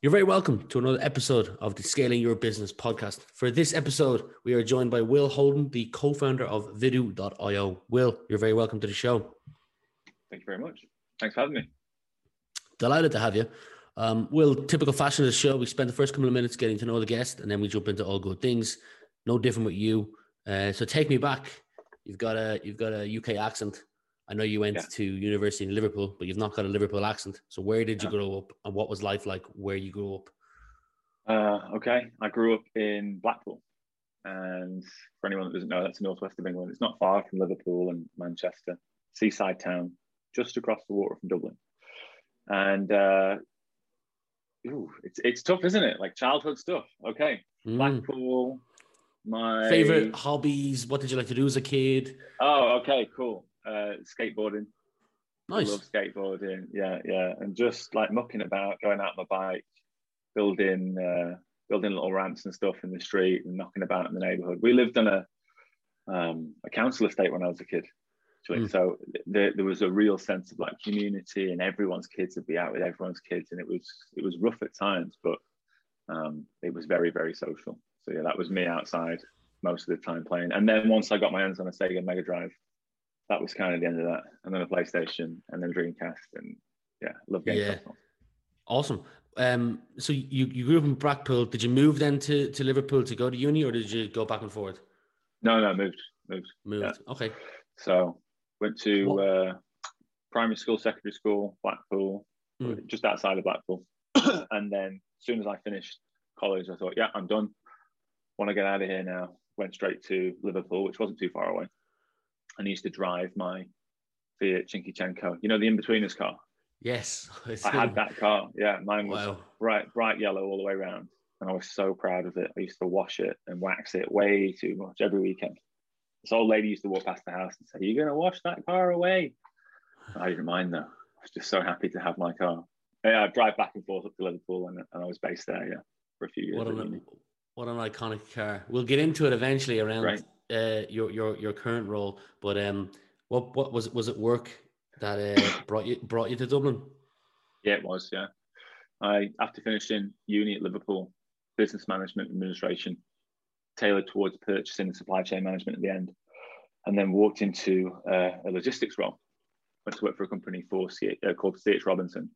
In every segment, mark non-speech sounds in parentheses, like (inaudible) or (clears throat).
You're very welcome to another episode of the Scaling Your Business podcast. For this episode, we are joined by Will Holden, the co founder of Vidu.io. Will, you're very welcome to the show. Thank you very much. Thanks for having me. Delighted to have you. Um, Will, typical fashion of the show, we spend the first couple of minutes getting to know the guest and then we jump into all good things. No different with you. Uh, so take me back. You've got a you've got a UK accent. I know you went Yeah. to university in Liverpool, but you've not got a Liverpool accent. So where did you Yeah. grow up, and what was life like where you grew up? Uh, okay, I grew up in Blackpool, and for anyone that doesn't know, that's the northwest of England. It's not far from Liverpool and Manchester, seaside town, just across the water from Dublin. And uh, ooh, it's it's tough, isn't it? Like childhood stuff. Okay, Mm. Blackpool. My Favorite hobbies? What did you like to do as a kid? Oh, okay, cool. Uh, skateboarding. I love skateboarding. Yeah, yeah, and just like mucking about, going out on my bike, building uh, building little ramps and stuff in the street, and knocking about in the neighborhood. We lived on a um, a council estate when I was a kid, actually. Mm. So there, there was a real sense of like community, and everyone's kids would be out with everyone's kids, and it was it was rough at times, but um, it was very very social. So yeah, that was me outside most of the time playing. And then once I got my hands on a Sega Mega Drive, that was kind of the end of that. And then a PlayStation, and then Dreamcast, and yeah, love games. Yeah. Awesome. Um, so you, you grew up in Blackpool. Did you move then to, to Liverpool to go to uni, or did you go back and forth? No, no, moved, moved. Moved. Okay. So went to uh, primary school, secondary school, Blackpool, Mm. just outside of Blackpool. (clears throat) and then as soon as I finished college, I thought, yeah, I'm done. Want to get out of here now. Went straight to Liverpool, which wasn't too far away. And I used to drive my Fiat Cinquecento, you know, the in-betweeners car. Yes. (laughs) I had that car. Yeah, mine was Wow. bright, bright yellow all the way around. And I was so proud of it. I used to wash it and wax it way too much every weekend. This old lady used to walk past the house and say, You're going to wash that car away. I didn't mind though. I was just so happy to have my car. Yeah, I'd drive back and forth up to Liverpool and, and I was based there, yeah, for a few years. What at an uni. What an iconic car. We'll get into it eventually around Right. uh, your your your current role. But um, what what was it? Was it work that uh, brought you brought you to Dublin? Yeah, it was. Yeah, I after finishing uni at Liverpool, business management administration, tailored towards purchasing and supply chain management at the end, and then walked into uh, a logistics role. Went to work for a company for C- uh, called CH Robinson.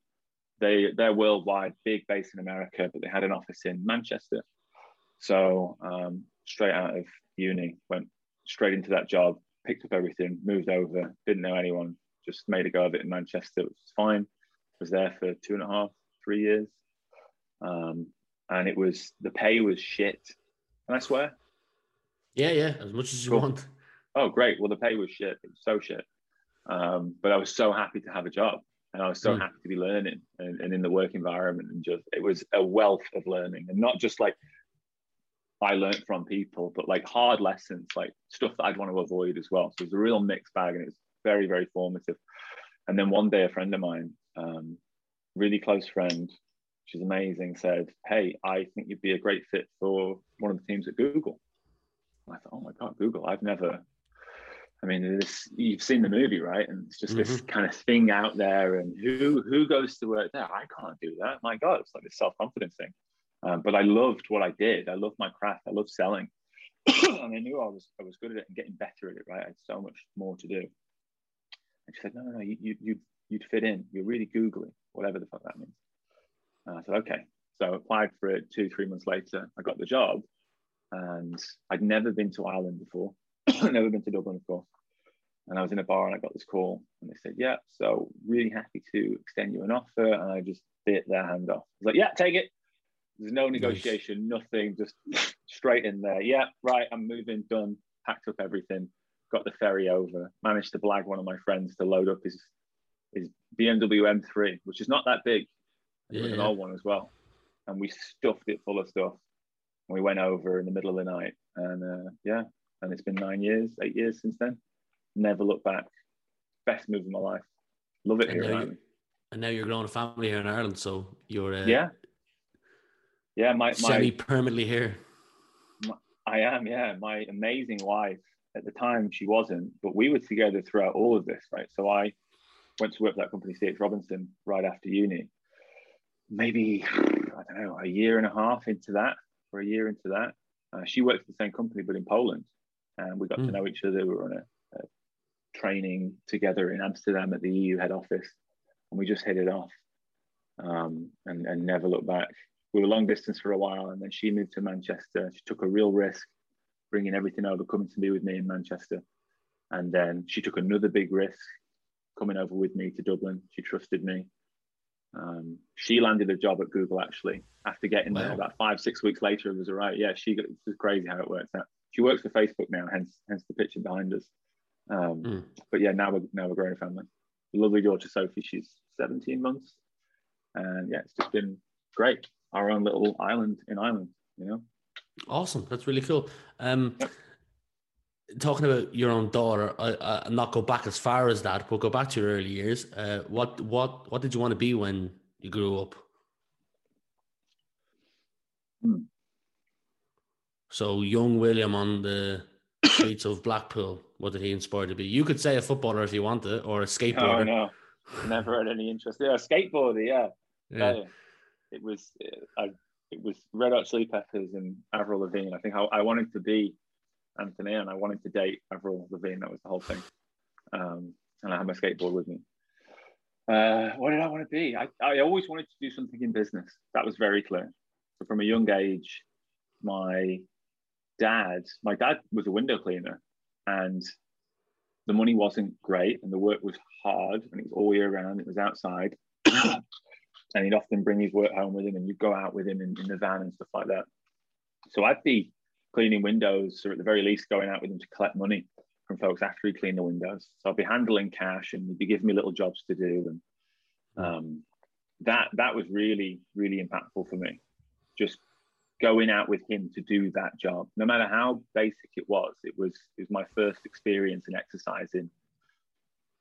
They they're worldwide, big base in America, but they had an office in Manchester. So um, straight out of uni, went straight into that job, picked up everything, moved over, didn't know anyone, just made a go of it in Manchester. It was fine was there for two and a half, three years. Um, and it was the pay was shit. And I swear, Yeah, yeah. As much as you Cool. want. oh great. Well, the pay was shit. It was so shit. Um, but I was so happy to have a job and I was so Mm. happy to be learning and, and in the work environment and just it was a wealth of learning and not just like I learned from people, but like hard lessons, like stuff that I'd want to avoid as well. So it was a real mixed bag and it was very, very formative. And then one day a friend of mine, um, really close friend, she's amazing, said, Hey, I think you'd be a great fit for one of the teams at Google. And I thought, oh my God, Google, I've never, I mean, this, you've seen the movie, right? And it's just this kind of thing out there. And who who goes to work there? I can't do that. My God, it's like this self-confidence thing. Um, but I loved what I did. I loved my craft. I loved selling. (clears throat) and I knew I was I was good at it and getting better at it, right? I had so much more to do. And she said, No, no, no, you, you, you'd, fit in. You're really googly, whatever the fuck that means. And I said, Okay. So I applied for it two, three months later. I got the job. And I'd never been to Ireland before, (clears throat) never been to Dublin, of course. And I was in a bar and I got this call and they said, Yeah, so really happy to extend you an offer. And I just bit their hand off. I was like, Yeah, take it. There's no negotiation, nothing, just (laughs) straight in there. Yeah, right, I'm moving, done, packed up everything, got the ferry over, managed to blag one of my friends to load up his his BMW M3, which is not that big. It was an yeah. old one as well. And we stuffed it full of stuff. And we went over in the middle of the night. And uh, yeah, and it's been nine years, eight years since then. Never looked back. best move of my life. Love it And here. now, and now you're growing a family here in Ireland, so you're uh, Yeah. Yeah, my, my semi-permanently here. I am, yeah. My amazing wife at the time she wasn't, but we were together throughout all of this, right? So I went to work for that company, CH Robinson, right after uni. Maybe I don't know, a year and a half into that, or a year into that. Uh, she worked for the same company, but in Poland, and we got to Mm. know each other. We were on a, a training together in Amsterdam at the EU head office, and we just hit it off, um, and and never looked back. We were long distance for a while, and then she moved to Manchester. She took a real risk, bringing everything over, coming to be with me in Manchester, and then she took another big risk, coming over with me to Dublin. She trusted me. Um, she landed a job at Google actually after getting there about five, six weeks later. It was all right. Yeah, she got, it's crazy how it works out. She works for Facebook now, hence hence the picture behind us. Um, Mm. But yeah, now we're now we're growing a family. Lovely daughter Sophie, she's 17 months, and yeah, it's just been great. Our own little island in Ireland, you know. Awesome. That's really cool. Um, talking about your own daughter, I, I not go back as far as that, but go back to your early years. Uh, what what what did you want to be when you grew up? Hmm. So young William on the (coughs) streets of Blackpool, what did he inspire to be? You could say a footballer if you wanted, or a Oh skateboarder. no, never had any interest. Yeah, skateboarder. Yeah, (laughs) Yeah. It was I, it was Red Hot Chili Peppers and Avril Lavigne. I think I, I wanted to be Anthony and I wanted to date Avril Lavigne. That was the whole thing. Um, and I had my skateboard with me. Uh, what did I want to be? I, I always wanted to do something in business. That was very clear. So from a young age, my dad, my dad was a window cleaner, and the money wasn't great, and the work was hard, and it was all year round. It was outside, (coughs) and he'd often bring his work home with him, and you'd go out with him in, in the van and stuff like that. So I'd be cleaning windows, or at the very least, going out with him to collect money from folks after he cleaned the windows. So I'd be handling cash, and he'd be giving me little jobs to do, and um, that that was really really impactful for me. Just going out with him to do that job, no matter how basic it was, it was it was my first experience in exercising.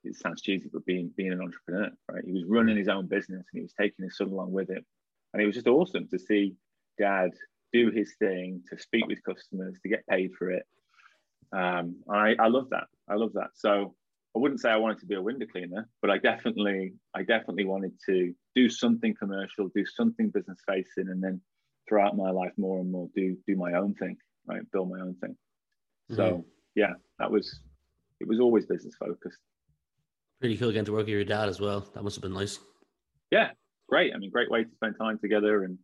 It sounds cheesy, but being being an entrepreneur, right? He was running his own business and he was taking his son along with him, and it was just awesome to see Dad do his thing, to speak with customers, to get paid for it. Um, I I love that. I love that. So I wouldn't say I wanted to be a window cleaner, but I definitely I definitely wanted to do something commercial, do something business facing, and then throughout my life more and more do do my own thing, right? Build my own thing. So yeah, that was it was always business focused. Pretty cool getting to work with your dad as well. That must have been nice. Yeah, great. I mean, great way to spend time together, and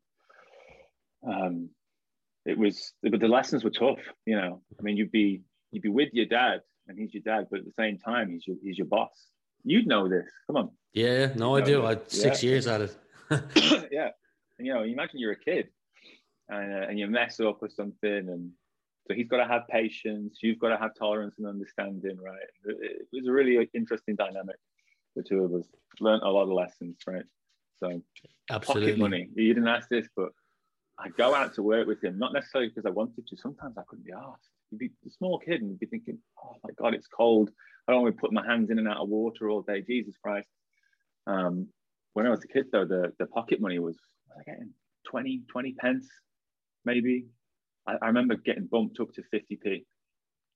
um, it was. But the lessons were tough. You know, I mean, you'd be you'd be with your dad, and he's your dad, but at the same time, he's your he's your boss. You'd know this. Come on. Yeah, no, I do. yeah. I had six Yeah. years at it. (coughs) yeah. And, you know, imagine you're a kid and, uh, and you mess up or something. And so he's got to have patience. You've got to have tolerance and understanding, right? It, was a really interesting dynamic. The two of us learned a lot of lessons, right? So Absolutely. pocket money. You didn't ask this, but I go out to work with him, not necessarily because I wanted to. Sometimes I couldn't be asked. You'd be a small kid and you'd be thinking, oh my God, it's cold. I don't want to put my hands in and out of water all day. Jesus Christ. Um, when I was a kid, though, the, the pocket money was, was I getting 20, 20 pence, maybe. I, I remember getting bumped up to 50p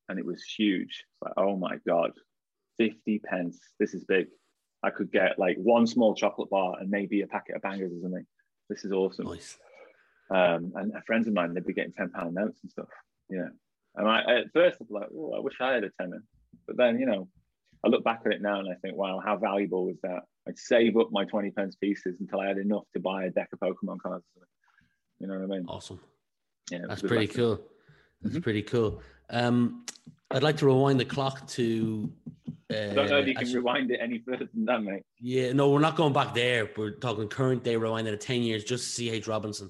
and it was huge. It's like, oh my God, 50 pence. This is big. I could get like one small chocolate bar and maybe a packet of bangers or something. This is awesome. Nice. Um, and friends of mine, they'd be getting 10 pound notes and stuff. Yeah. And I, at first, I'd be like, oh, I wish I had a tenner. But then, you know, I look back at it now and I think, wow, how valuable was that? I'd save up my 20 pence pieces until I had enough to buy a deck of Pokemon cards. You know what I mean? Awesome. Yeah, That's pretty cool. That's Mhm. pretty cool. Um, I'd like to rewind the clock to. Uh, I don't know if you can actually- rewind it any further than that, mate. yeah, no, we're not going back there. We're talking current day, rewinding it 10 years, just CH Robinson.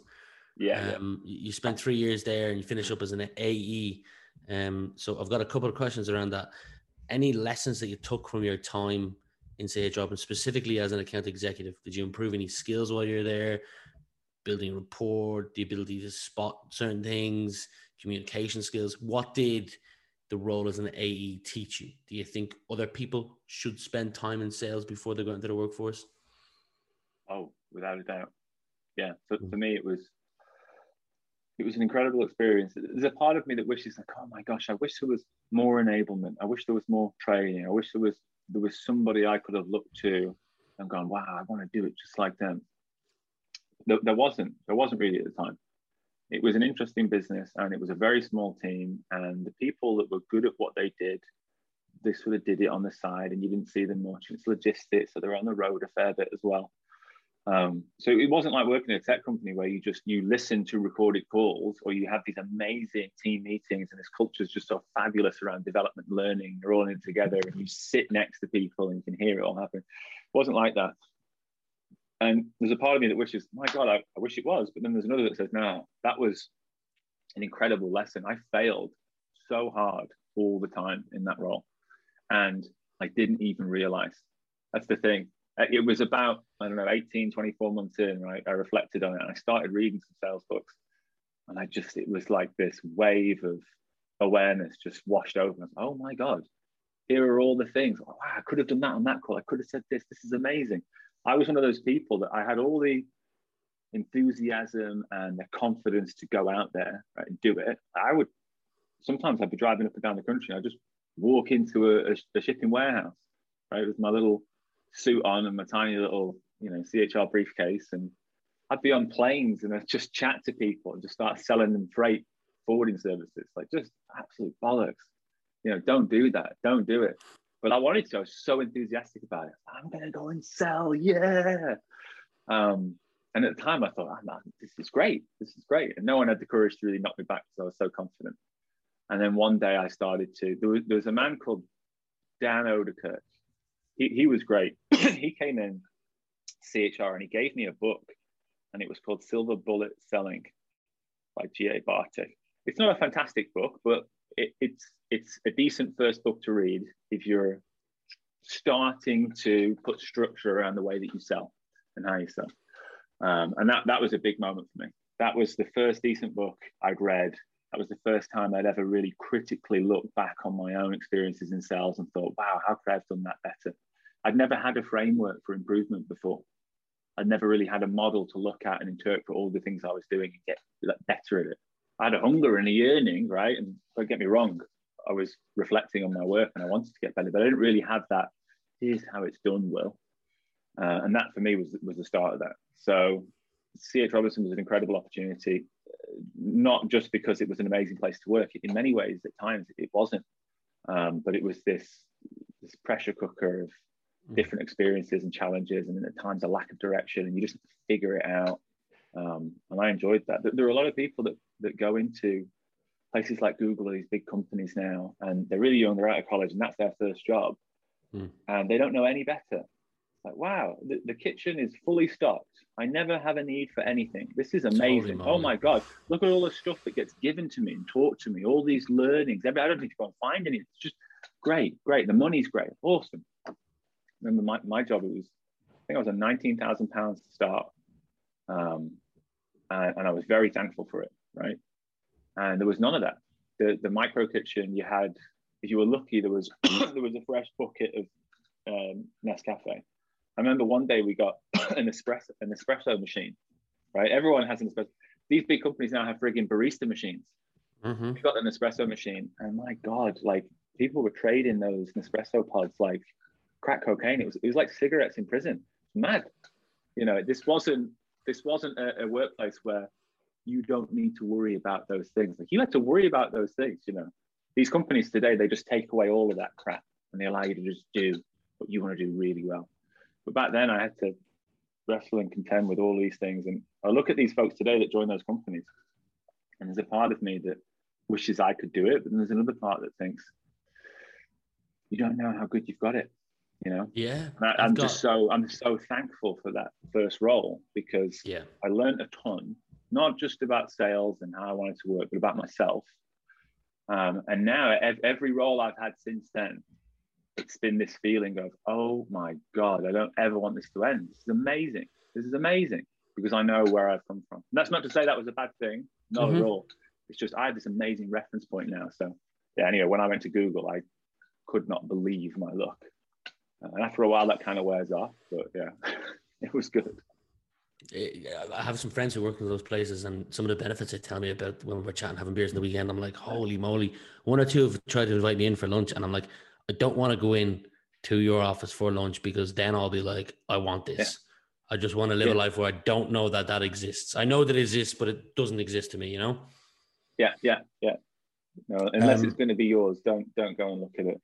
Yeah, Um, you you spent three years there and you finish up as an AE. Um, so I've got a couple of questions around that. Any lessons that you took from your time in CH Robinson, specifically as an account executive? Did you improve any skills while you're there? Building rapport, the ability to spot certain things, communication skills. What did the role as an AE teach you? Do you think other people should spend time in sales before they go into the workforce? Oh, without a doubt. Yeah. So mm. for me, it was it was an incredible experience. There's a part of me that wishes like, oh my gosh, I wish there was more enablement. I wish there was more training. I wish there was there was somebody I could have looked to and gone, wow, I want to do it just like them. There, there wasn't. There wasn't really at the time. It was an interesting business and it was a very small team and the people that were good at what they did they sort of did it on the side and you didn't see them much. It's logistics so they're on the road a fair bit as well. Um, so it wasn't like working at a tech company where you just you listen to recorded calls or you have these amazing team meetings and this culture is just so fabulous around development learning you're all in together and you sit next to people and you can hear it all happen. It wasn't like that and there's a part of me that wishes, my God, I, I wish it was. But then there's another that says, no, that was an incredible lesson. I failed so hard all the time in that role. And I didn't even realize. That's the thing. Uh, it was about, I don't know, 18, 24 months in, right? I reflected on it and I started reading some sales books. And I just, it was like this wave of awareness just washed over. me. oh my God, here are all the things. Wow, I could have done that on that call. I could have said this. This is amazing. I was one of those people that I had all the enthusiasm and the confidence to go out there right, and do it. I would sometimes I'd be driving up and down the country. I'd just walk into a, a, a shipping warehouse, right, with my little suit on and my tiny little, you know, CHR briefcase, and I'd be on planes and I'd just chat to people and just start selling them freight forwarding services. Like just absolute bollocks. You know, don't do that. Don't do it. But I wanted to. I was so enthusiastic about it. I'm going to go and sell. Yeah. Um, and at the time, I thought, oh, man, this is great. This is great. And no one had the courage to really knock me back because I was so confident. And then one day I started to, there was, there was a man called Dan Odekirk. He, he was great. (clears throat) he came in CHR and he gave me a book and it was called Silver Bullet Selling by G.A. Bartik. It's not a fantastic book, but it, it's it's a decent first book to read if you're starting to put structure around the way that you sell and how you sell. Um, and that that was a big moment for me. That was the first decent book I'd read. That was the first time I'd ever really critically looked back on my own experiences in sales and thought, wow, how could I have done that better? I'd never had a framework for improvement before. I'd never really had a model to look at and interpret all the things I was doing and get better at it. I had a hunger and a yearning, right? And don't get me wrong, I was reflecting on my work and I wanted to get better, but I didn't really have that. Here's how it's done, Will. Uh, and that for me was was the start of that. So CH Robinson was an incredible opportunity, not just because it was an amazing place to work. In many ways, at times it wasn't, um, but it was this this pressure cooker of mm. different experiences and challenges, and at times a lack of direction, and you just figure it out. Um, and I enjoyed that. There are a lot of people that that go into places like Google or these big companies now, and they're really young, they're out of college, and that's their first job, mm. and they don't know any better. Like, wow, the, the, kitchen is fully stocked. I never have a need for anything. This is amazing. Totally oh my God, look at all the stuff that gets given to me and taught to me, all these learnings. I don't need to go and find any. It's just great, great. The money's great, awesome. Remember my, my job, it was, I think I was on 19,000 pounds to start. Um, and, and I was very thankful for it right? And there was none of that. The the micro kitchen you had, if you were lucky, there was (coughs) there was a fresh bucket of um, Nescafe. I remember one day we got (coughs) an espresso an espresso machine, right? Everyone has an espresso. These big companies now have frigging barista machines. Mm-hmm. We got an espresso machine, and my God, like people were trading those Nespresso pods like crack cocaine. It was it was like cigarettes in prison. Mad. You know, this wasn't this wasn't a, a workplace where you don't need to worry about those things. Like you had to worry about those things, you know. These companies today, they just take away all of that crap and they allow you to just do what you want to do really well. But back then I had to wrestle and contend with all these things. And I look at these folks today that join those companies, and there's a part of me that wishes I could do it, but then there's another part that thinks, you don't know how good you've got it you know yeah I, am just so i'm so thankful for that first role because yeah i learned a ton not just about sales and how I wanted to work, but about myself. Um, and now, every role I've had since then, it's been this feeling of, oh my God, I don't ever want this to end. This is amazing. This is amazing because I know where I've come from. And that's not to say that was a bad thing, not mm-hmm. at all. It's just I have this amazing reference point now. So yeah, anyway, when I went to Google, I could not believe my luck. And after a while, that kind of wears off. But yeah, (laughs) it was good. I have some friends who work in those places, and some of the benefits they tell me about when we're chatting, having beers in the weekend. I'm like, holy moly! One or two have tried to invite me in for lunch, and I'm like, I don't want to go in to your office for lunch because then I'll be like, I want this. Yeah. I just want to live yeah. a life where I don't know that that exists. I know that it exists, but it doesn't exist to me. You know? Yeah, yeah, yeah. No, unless um, it's going to be yours, don't don't go and look at it.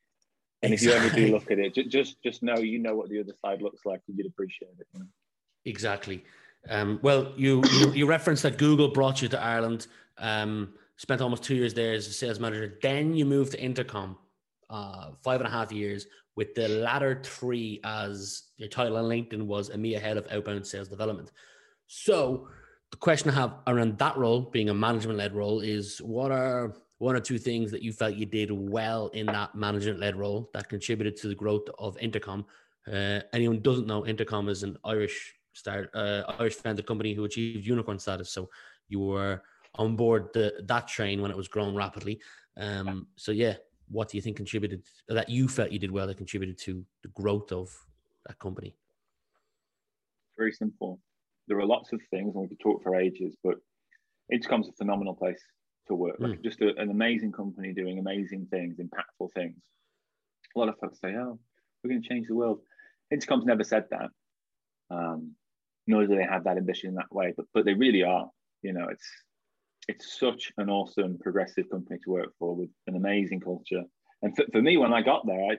And exactly. if you ever do look at it, just just know you know what the other side looks like, and you'd appreciate it. You know? Exactly. Um, well, you, you, you referenced that Google brought you to Ireland. Um, spent almost two years there as a sales manager. Then you moved to Intercom, uh, five and a half years, with the latter three as your title on LinkedIn was EMEA head of outbound sales development. So the question I have around that role, being a management led role, is what are one or two things that you felt you did well in that management led role that contributed to the growth of Intercom? Uh, anyone doesn't know, Intercom is an Irish start uh, Irish founded company who achieved unicorn status. So you were on board the that train when it was growing rapidly. Um, so yeah, what do you think contributed that you felt you did well that contributed to the growth of that company? Very simple. There are lots of things, and we could talk for ages, but Intercom's a phenomenal place to work. Like mm. just a, an amazing company doing amazing things, impactful things. A lot of folks say, "Oh, we're going to change the world." Intercom's never said that. Um, nor do they have that ambition in that way, but but they really are. You know, it's it's such an awesome progressive company to work for with an amazing culture. And for, for me, when I got there, I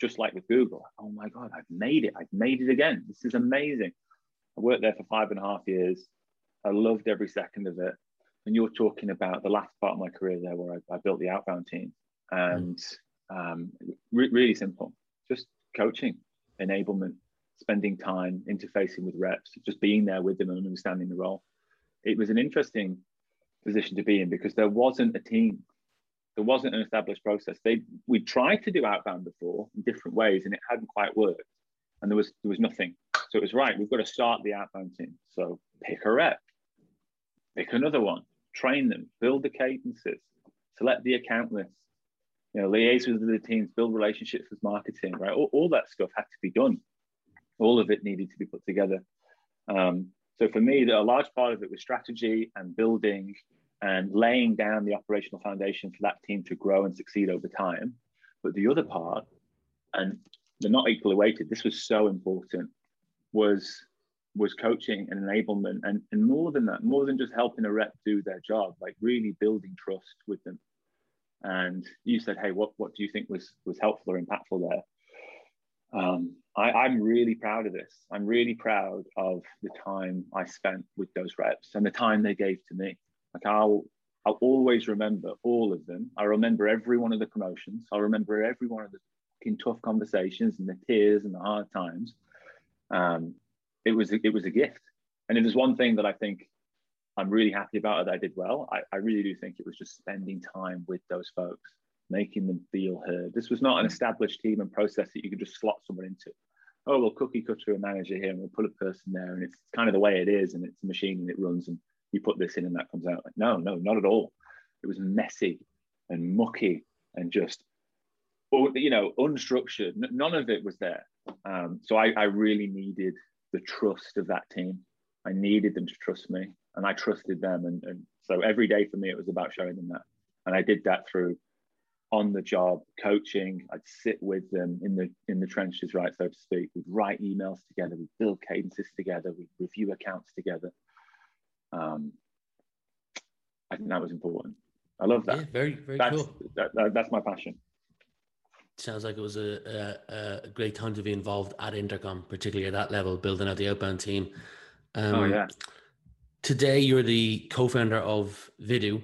just like with Google, oh my God, I've made it. I've made it again. This is amazing. I worked there for five and a half years. I loved every second of it. And you're talking about the last part of my career there where I, I built the outbound team. And um, re- really simple, just coaching, enablement, spending time interfacing with reps, just being there with them and understanding the role. It was an interesting position to be in because there wasn't a team. There wasn't an established process. They we tried to do outbound before in different ways and it hadn't quite worked. And there was there was nothing. So it was right, we've got to start the outbound team. So pick a rep, pick another one, train them, build the cadences, select the account list, you know, liaise with the teams, build relationships with marketing, right? All, all that stuff had to be done all of it needed to be put together. Um, so for me, a large part of it was strategy and building and laying down the operational foundation for that team to grow and succeed over time. But the other part, and they're not equally weighted, this was so important, was was coaching and enablement and, and more than that, more than just helping a rep do their job, like really building trust with them. And you said, hey, what, what do you think was was helpful or impactful there? Um, I, i'm really proud of this. I'm really proud of the time I spent with those reps and the time they gave to me. Like I'll, I'll always remember all of them. I remember every one of the promotions. I remember every one of the tough conversations and the tears and the hard times. Um, it was it was a gift, and it is one thing that I think I'm really happy about that I did well. I, I really do think it was just spending time with those folks making them feel heard. This was not an established team and process that you could just slot someone into. Oh, we'll cookie cutter a manager here and we'll put a person there and it's kind of the way it is and it's a machine and it runs and you put this in and that comes out. Like, no, no, not at all. It was messy and mucky and just, you know, unstructured. None of it was there. Um, so I, I really needed the trust of that team. I needed them to trust me and I trusted them. And, and so every day for me, it was about showing them that. And I did that through on the job coaching. I'd sit with them in the in the trenches, right, so to speak. We'd write emails together, we'd build cadences together, we'd review accounts together. Um, I think that was important. I love that. Yeah, very, very that's, cool. That, that, that's my passion. Sounds like it was a, a, a, great time to be involved at Intercom, particularly at that level, building out the outbound team. Um, oh yeah. Today, you're the co-founder of Vidu.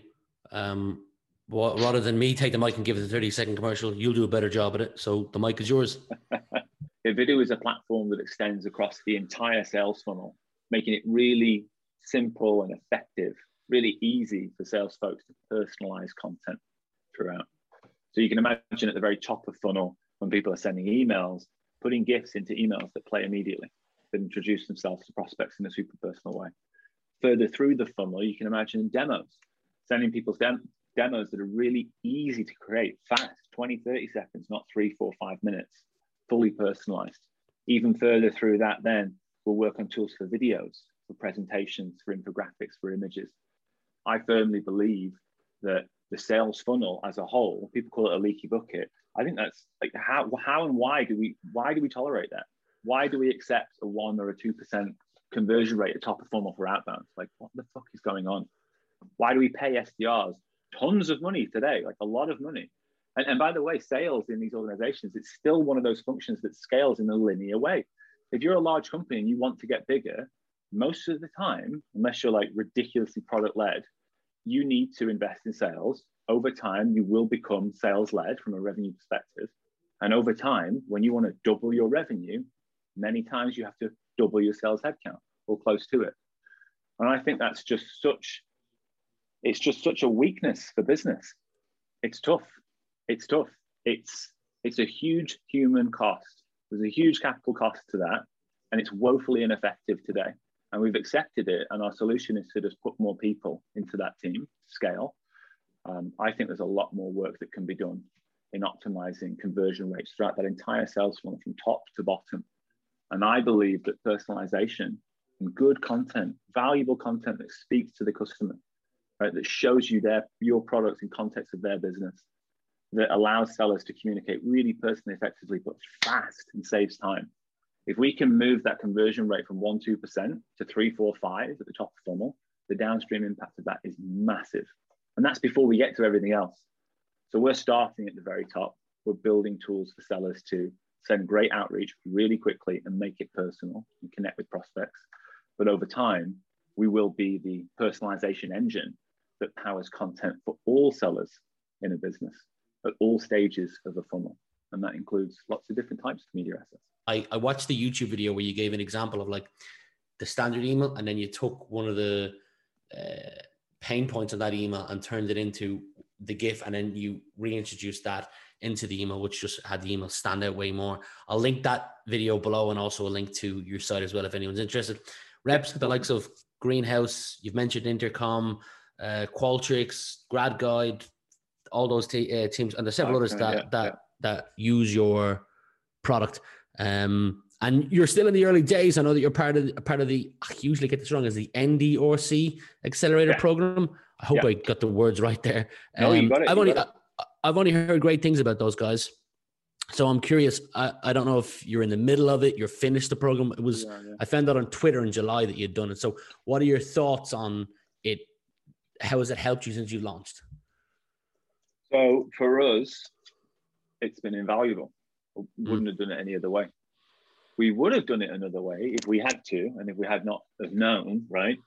Um, well, rather than me take the mic and give it a 30 second commercial, you'll do a better job at it. So the mic is yours. (laughs) Vidu is a platform that extends across the entire sales funnel, making it really simple and effective, really easy for sales folks to personalize content throughout. So you can imagine at the very top of funnel, when people are sending emails, putting GIFs into emails that play immediately, that introduce themselves to prospects in a super personal way. Further through the funnel, you can imagine demos, sending people's dem- demos that are really easy to create, fast, 20, 30 seconds, not three, four, five minutes, fully personalized. Even further through that, then we'll work on tools for videos, for presentations, for infographics, for images. I firmly believe that the sales funnel as a whole, people call it a leaky bucket. I think that's like how how and why do we why do we tolerate that? Why do we accept a one or a two percent conversion rate at top of funnel for outbound? Like what the fuck is going on? Why do we pay SDRs tons of money today, like a lot of money? And, and by the way, sales in these organizations, it's still one of those functions that scales in a linear way. If you're a large company and you want to get bigger, most of the time, unless you're like ridiculously product led, you need to invest in sales. Over time, you will become sales led from a revenue perspective. And over time, when you want to double your revenue, many times you have to double your sales headcount or close to it. And I think that's just such, it's just such a weakness for business. It's tough. It's tough. It's it's a huge human cost. There's a huge capital cost to that, and it's woefully ineffective today and we've accepted it. And our solution is to just put more people into that team scale. Um, I think there's a lot more work that can be done in optimizing conversion rates throughout that entire sales funnel from top to bottom. And I believe that personalization and good content, valuable content that speaks to the customer, right, that shows you their your products in context of their business, that allows sellers to communicate really personally effectively, but fast and saves time if we can move that conversion rate from one, 2% to three, four, five at the top of funnel, the downstream impact of that is massive. And that's before we get to everything else. So we're starting at the very top. We're building tools for sellers to send great outreach really quickly and make it personal and connect with prospects. But over time, we will be the personalization engine that powers content for all sellers in a business at all stages of the funnel. And that includes lots of different types of media assets. I, I watched the YouTube video where you gave an example of like the standard email and then you took one of the uh, pain points of that email and turned it into the GIF and then you reintroduced that into the email, which just had the email stand out way more. I'll link that video below and also a link to your site as well if anyone's interested. Reps with the likes of Greenhouse, you've mentioned Intercom, uh, Qualtrics, Grad Guide, all those t- uh, teams, and there's several others that yeah, that yeah. that use your product. Um, and you're still in the early days. I know that you're part of the, part of the. I usually get this wrong as the NDRC Accelerator yeah. Program. I hope yeah. I got the words right there. Um, no, you got it. I've only I, I've only heard great things about those guys. So I'm curious. I, I don't know if you're in the middle of it. You're finished the program. It was. Yeah, I found out on Twitter in July that you'd done it. So what are your thoughts on it? How has it helped you since you launched? So for us, it's been invaluable. Mm. wouldn't have done it any other way. We would have done it another way if we had to, and if we had not have known, right?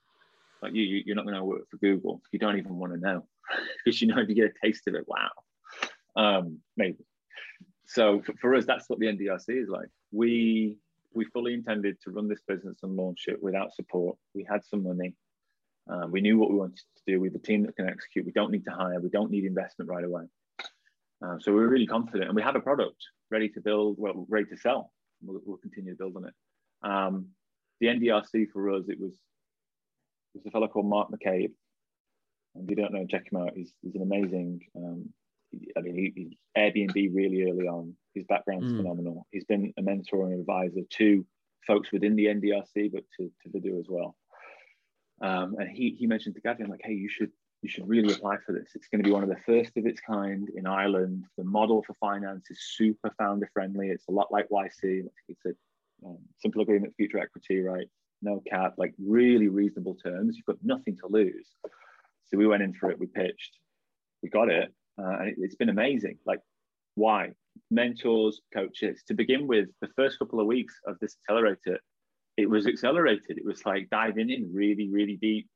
Like you, you're not going to work for Google. You don't even want to know (laughs) because you know if you get a taste of it, wow, um, maybe. So for, for us, that's what the NDRC is like. We we fully intended to run this business and launch it without support. We had some money. Um, we knew what we wanted to do. We have a team that can execute. We don't need to hire. We don't need investment right away. Um, so we're really confident, and we have a product ready to build, well, ready to sell. We'll, we'll continue to build on it. Um, the NDRC for us, it was there's a fellow called Mark McCabe. And if you don't know, check him out. He's, he's an amazing. Um, I mean, he, he, Airbnb really early on. His background's mm. phenomenal. He's been a mentor and advisor to folks within the NDRC, but to, to Vidu as well. Um, and he he mentioned to Gavin like, hey, you should you should really apply for this. It's going to be one of the first of its kind in Ireland. The model for finance is super founder friendly. It's a lot like YC. It's a um, simple agreement, future equity, right? No cap, like really reasonable terms. You've got nothing to lose. So we went in for it. We pitched. We got it, uh, and it, it's been amazing. Like, why? Mentors, coaches. To begin with, the first couple of weeks of this accelerator, it was accelerated. It was like diving in really, really deep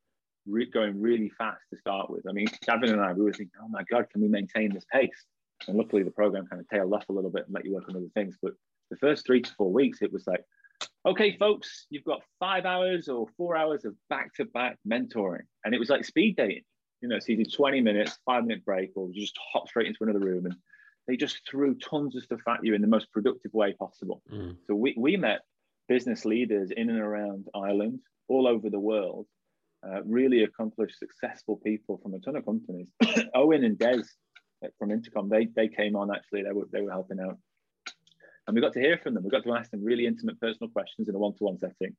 re- going really fast to start with. I mean, Gavin and I, we were thinking, oh my God, can we maintain this pace? And luckily, the program kind of tailed off a little bit and let you work on other things. But the first three to four weeks, it was like, okay, folks, you've got five hours or four hours of back to back mentoring. And it was like speed dating, you know, so you did 20 minutes, five minute break, or you just hop straight into another room. And they just threw tons of stuff at you in the most productive way possible. Mm. So we, we met business leaders in and around Ireland, all over the world, uh, really accomplished, successful people from a ton of companies. (coughs) Eoghan and Des from Intercom, they they came on actually. They were they were helping out, and we got to hear from them. We got to ask them really intimate, personal questions in a one-to-one setting.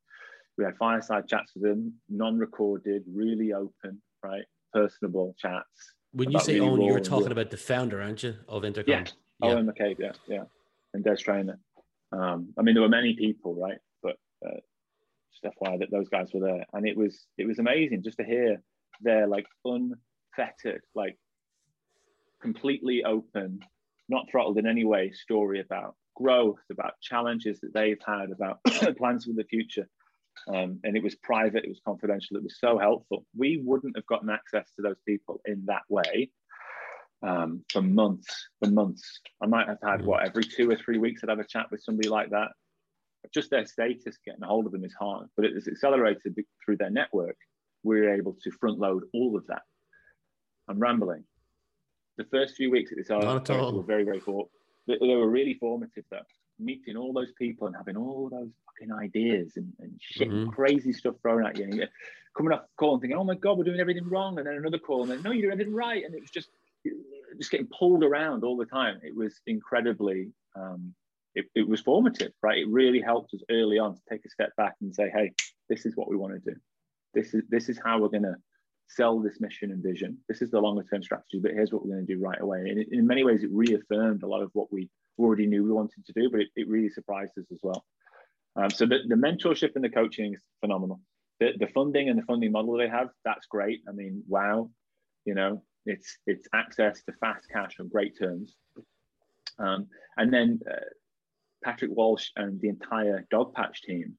We had fireside chats with them, non-recorded, really open, right, personable chats. When you say really Eoghan, you're talking about the founder, aren't you, of Intercom? Yeah, yeah. Eoghan McCabe, yeah, yeah, and Des Traynor. Um, I mean, there were many people, right? But uh, FYI that those guys were there, and it was it was amazing just to hear their like unfettered, like completely open, not throttled in any way story about growth, about challenges that they've had, about (coughs) plans for the future. Um, and it was private, it was confidential, it was so helpful. We wouldn't have gotten access to those people in that way um, for months, for months. I might have had what every two or three weeks I'd have a chat with somebody like that. Just their status, getting a hold of them is hard, but it's accelerated through their network. We're able to front load all of that. I'm rambling. The first few weeks at this article were very, very for, they, they were really formative though. Meeting all those people and having all those fucking ideas and, and shit, mm-hmm. crazy stuff thrown at you. And coming off call and thinking, oh my God, we're doing everything wrong. And then another call and then, no, you're doing everything right. And it was just, just getting pulled around all the time. It was incredibly, um, it, it was formative, right? It really helped us early on to take a step back and say, hey, this is what we want to do. This is this is how we're going to sell this mission and vision. This is the longer term strategy, but here's what we're going to do right away. And it, in many ways, it reaffirmed a lot of what we already knew we wanted to do, but it, it really surprised us as well. Um, so the, the mentorship and the coaching is phenomenal. The, the funding and the funding model they have, that's great. I mean, wow, you know, it's it's access to fast cash on great terms. Um, and then uh, Patrick Walsh and the entire Dogpatch team,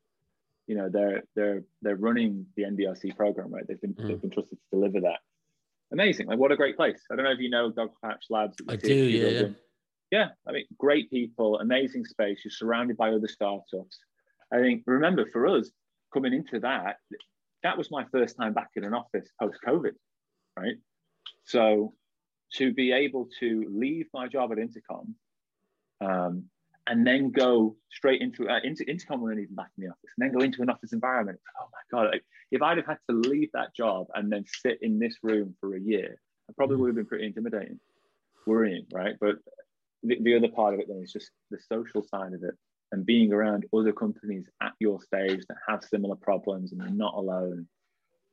you know, they're they're they're running the NDRC program, right? They've been mm. they've been trusted to deliver that. Amazing! Like, what a great place. I don't know if you know Dogpatch Labs. I do, yeah, yeah. Yeah, I mean, great people, amazing space. You're surrounded by other startups. I think remember for us coming into that, that was my first time back in an office post COVID, right? So to be able to leave my job at Intercom um, and then go straight into, uh, into Intercom weren't even back in the office, and then go into an office environment. Oh my God, like, if I'd have had to leave that job and then sit in this room for a year, I probably would have been pretty intimidating, worrying, right? But the, the other part of it then is just the social side of it and being around other companies at your stage that have similar problems and you're not alone.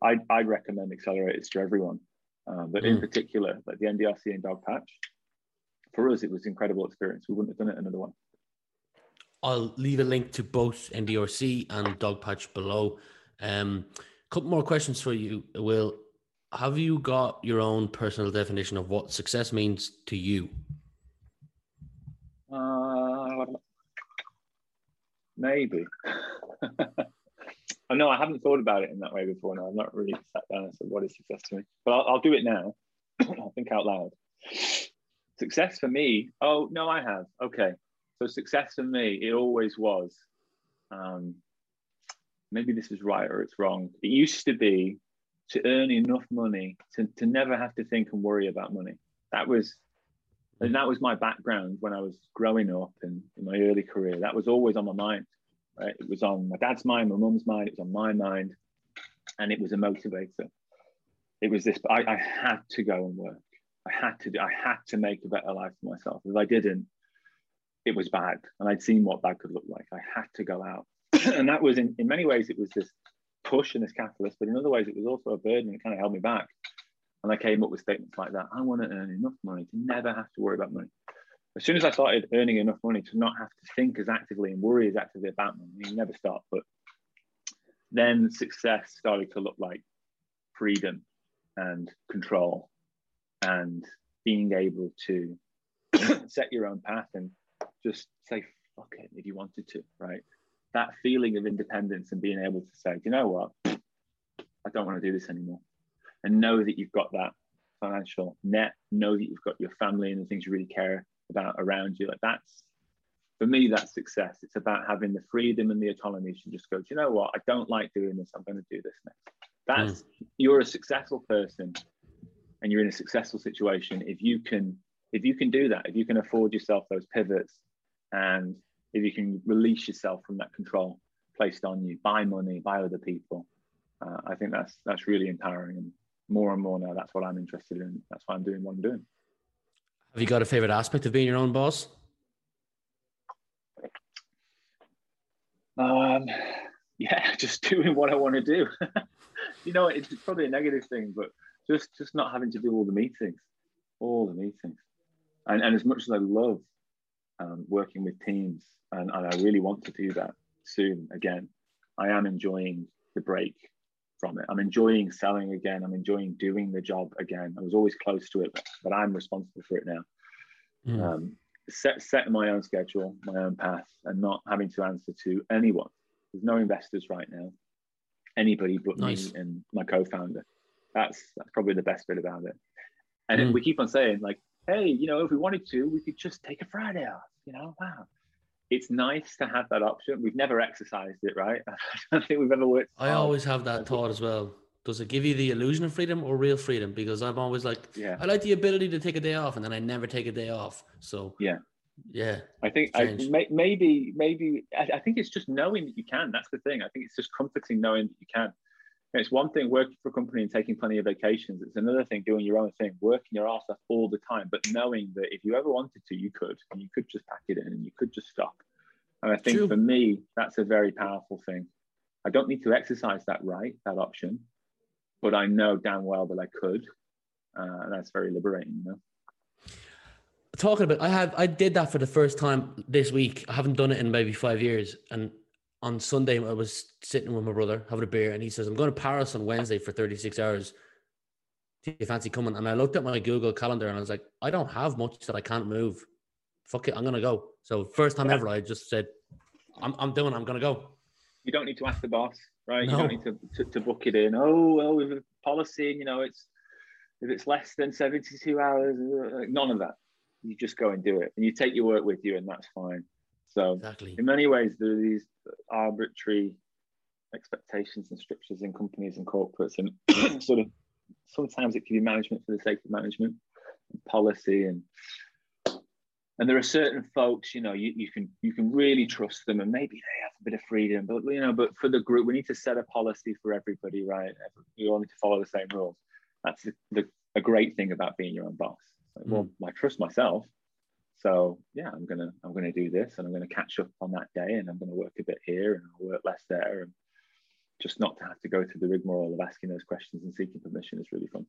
I'd, I'd recommend accelerators to everyone. Uh, but mm. in particular, like the NDRC and Dogpatch, for us, it was incredible experience. We wouldn't have done it another one. I'll leave a link to both NDRC and Dogpatch below. Um, couple more questions for you, Will. Have you got your own personal definition of what success means to you? Uh, maybe. (laughs) Oh, no, I haven't thought about it in that way before. No, I've not really sat down and said, what is success to me? But I'll, I'll do it now. (clears throat) I'll think out loud. Success for me, oh, no, I have. Okay. So success for me, it always was. Um, maybe this is right or it's wrong. It used to be to earn enough money to, to never have to think and worry about money. That was and that was my background when I was growing up and in my early career. That was always on my mind. Right? It was on my dad's mind, my mum's mind, it was on my mind, and it was a motivator. It was this, I, I had to go and work. I had to do, I had to make a better life for myself. If I didn't, it was bad. And I'd seen what bad could look like. I had to go out. (clears throat) and that was in, in many ways, it was this push and this catalyst, but in other ways, it was also a burden. It kind of held me back. And I came up with statements like that. I want to earn enough money to never have to worry about money as soon as I started earning enough money to not have to think as actively and worry as actively about money, you never start, but then success started to look like freedom and control and being able to (clears throat) set your own path and just say fuck it if you wanted to, right? That feeling of independence and being able to say, do you know what, I don't want to do this anymore. And know that you've got that financial net, know that you've got your family and the things you really care about around you. Like that's for me, that's success. It's about having the freedom and the autonomy to just go, do you know what? I don't like doing this. I'm going to do this next. That's mm. you're a successful person and you're in a successful situation if you can if you can do that, if you can afford yourself those pivots and if you can release yourself from that control placed on you by money, by other people, uh, I think that's that's really empowering, and more and more now, that's what I'm interested in. That's why I'm doing what I'm doing. Have you got a favorite aspect of being your own boss? Um, yeah, (laughs) just doing what I want to do. (laughs) you know, it's probably a negative thing, but just just not having to do all the meetings, all the meetings, and and as much as I love um, working with teams, and, and I really want to do that soon again, I am enjoying the break from it. I'm enjoying selling again. I'm enjoying doing the job again. I was always close to it, but, but I'm responsible for it now. Mm. Um, set setting my own schedule, my own path, and not having to answer to anyone. There's no investors right now. Anybody but nice. me and my co-founder. That's that's probably the best bit about it. And mm. we keep on saying like, hey, you know, if we wanted to, we could just take a Friday off. You know, wow. It's nice to have that option. We've never exercised it, right? (laughs) I don't think we've ever worked. I always have that thought as well. Does it give you the illusion of freedom or real freedom? Because I'm always like, yeah, I like the ability to take a day off, and then I never take a day off. So yeah, yeah. I think I, maybe maybe I, I, think it's just knowing that you can. That's the thing. I think it's just comforting knowing that you can. It's one thing working for a company and taking plenty of vacations. It's another thing doing your own thing, working your ass off all the time, but knowing that if you ever wanted to, you could, and you could just pack it in and you could just stop. And I think True. for me, that's a very powerful thing. I don't need to exercise that right, that option, but I know damn well that I could. Uh, and that's very liberating, you know? Talking about, I have, I did that for the first time this week. I haven't done it in maybe five years. And on Sunday, I was sitting with my brother having a beer, and he says, I'm going to Paris on Wednesday for 36 hours. Do you fancy coming? And I looked at my Google calendar and I was like, I don't have much that I can't move. Fuck it, I'm going to go. So, first time ever, I just said, I'm, I'm doing, I'm going to go. You don't need to ask the boss right? No. You don't need to, to, to, book it in. Oh, well, with a policy, and you know, it's if it's less than 72 hours, uh, none of that. You just go and do it. And you take your work with you, and that's fine. So, exactly. in many ways, there are these arbitrary expectations and structures in companies and corporates, and (clears throat) sort of sometimes it can be management for the sake of management, and policy, and and there are certain folks, you know, you, you can you can really trust them, and maybe they have a bit of freedom, but you know, but for the group, we need to set a policy for everybody, right? We all need to follow the same rules. That's the, the a great thing about being your own boss. Like, mm. Well, I trust myself, so yeah, I'm gonna I'm gonna do this, and I'm gonna catch up on that day, and I'm gonna work a bit here, and I'll work less there, and just not to have to go through the rigmarole of asking those questions and seeking permission is really fun.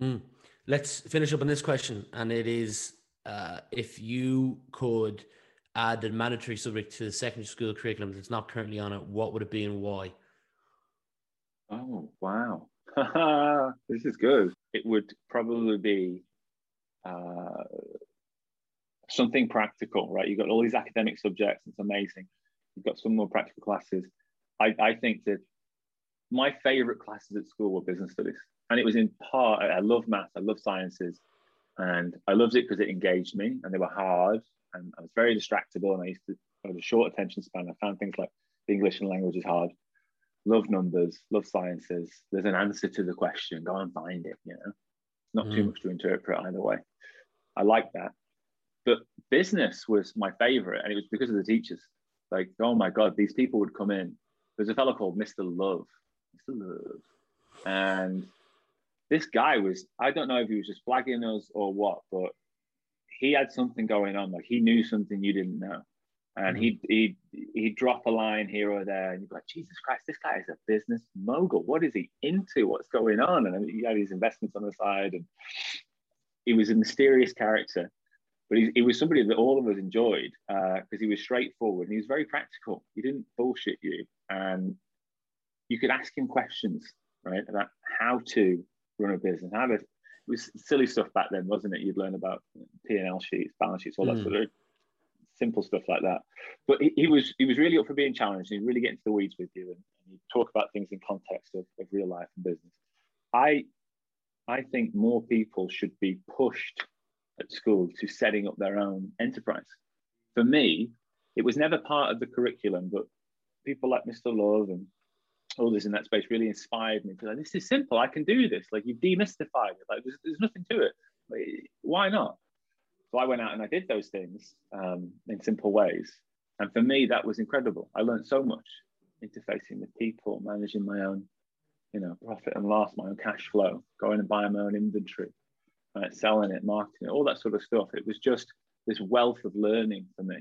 Mm. Let's finish up on this question, and it is uh, if you could add a mandatory subject to the secondary school curriculum that's not currently on it, what would it be and why? Oh, wow. (laughs) this is good. It would probably be uh, something practical, right? You've got all these academic subjects, it's amazing. You've got some more practical classes. I, I think that my favorite classes at school were business studies. And it was in part, I love math, I love sciences, and I loved it because it engaged me and they were hard and I was very distractible and I used to have a short attention span. I found things like English and language is hard. Love numbers, love sciences. There's an answer to the question. Go and find it, you know. Not mm. too much to interpret either way. I like that. But business was my favorite, and it was because of the teachers. Like, oh my God, these people would come in. There's a fellow called Mr. Love. Mr. Love. And this guy was, I don't know if he was just flagging us or what, but he had something going on. Like he knew something you didn't know. And mm-hmm. he'd, he'd, he'd drop a line here or there, and you'd be like, Jesus Christ, this guy is a business mogul. What is he into? What's going on? And he had his investments on the side. And he was a mysterious character, but he, he was somebody that all of us enjoyed because uh, he was straightforward and he was very practical. He didn't bullshit you. And you could ask him questions, right, about how to run a business. How to, it was silly stuff back then, wasn't it? You'd learn about P and L sheets, balance sheets, all that mm. sort of simple stuff like that. But he, he, was he was really up for being challenged. He'd really get into the weeds with you and, and he'd talk about things in context of, of real life and business. I I think more people should be pushed at school to setting up their own enterprise. For me, it was never part of the curriculum, but people like Mr. Love and others in that space really inspired me to like, this is simple. I can do this. Like you've demystified it. Like there's, there's nothing to it. Like, why not? So I went out and I did those things um, in simple ways. And for me, that was incredible. I learned so much interfacing with people, managing my own you know, profit and loss, my own cash flow, going and buying my own inventory, right, selling it, marketing it, all that sort of stuff. It was just this wealth of learning for me.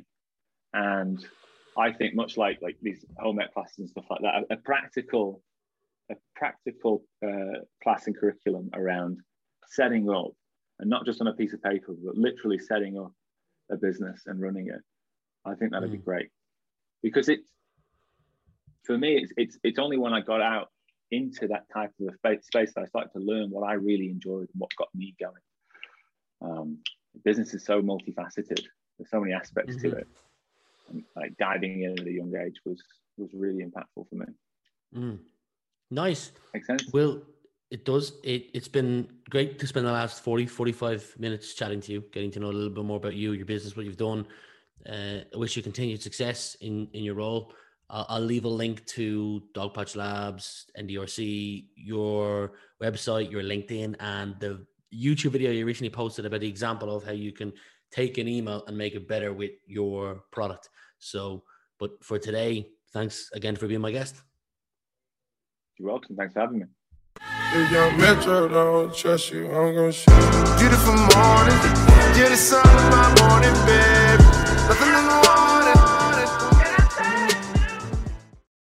And I think much like like these home ec classes and stuff like that, a, a practical, a practical uh, class and curriculum around setting up, and not just on a piece of paper, but literally setting up a business and running it. I think that'd mm. be great because it's for me, it's, it's it's only when I got out into that type of a space that I started to learn what I really enjoyed and what got me going. Um, business is so multifaceted. There's so many aspects mm-hmm. to it. And, like diving in at a young age was was really impactful for me. Mm. Nice. Makes sense. Well, it does. It, it's been great to spend the last 40, 45 minutes chatting to you, getting to know a little bit more about you, your business, what you've done. Uh, I wish you continued success in, in your role. I'll, I'll leave a link to Dogpatch Labs, NDRC, your website, your LinkedIn, and the YouTube video you recently posted about the example of how you can take an email and make it better with your product. So, but for today, thanks again for being my guest. You're welcome. Thanks for having me. If young Metro don't trust you, I'm gonna show you. Beautiful morning, you're the sun of my morning, baby.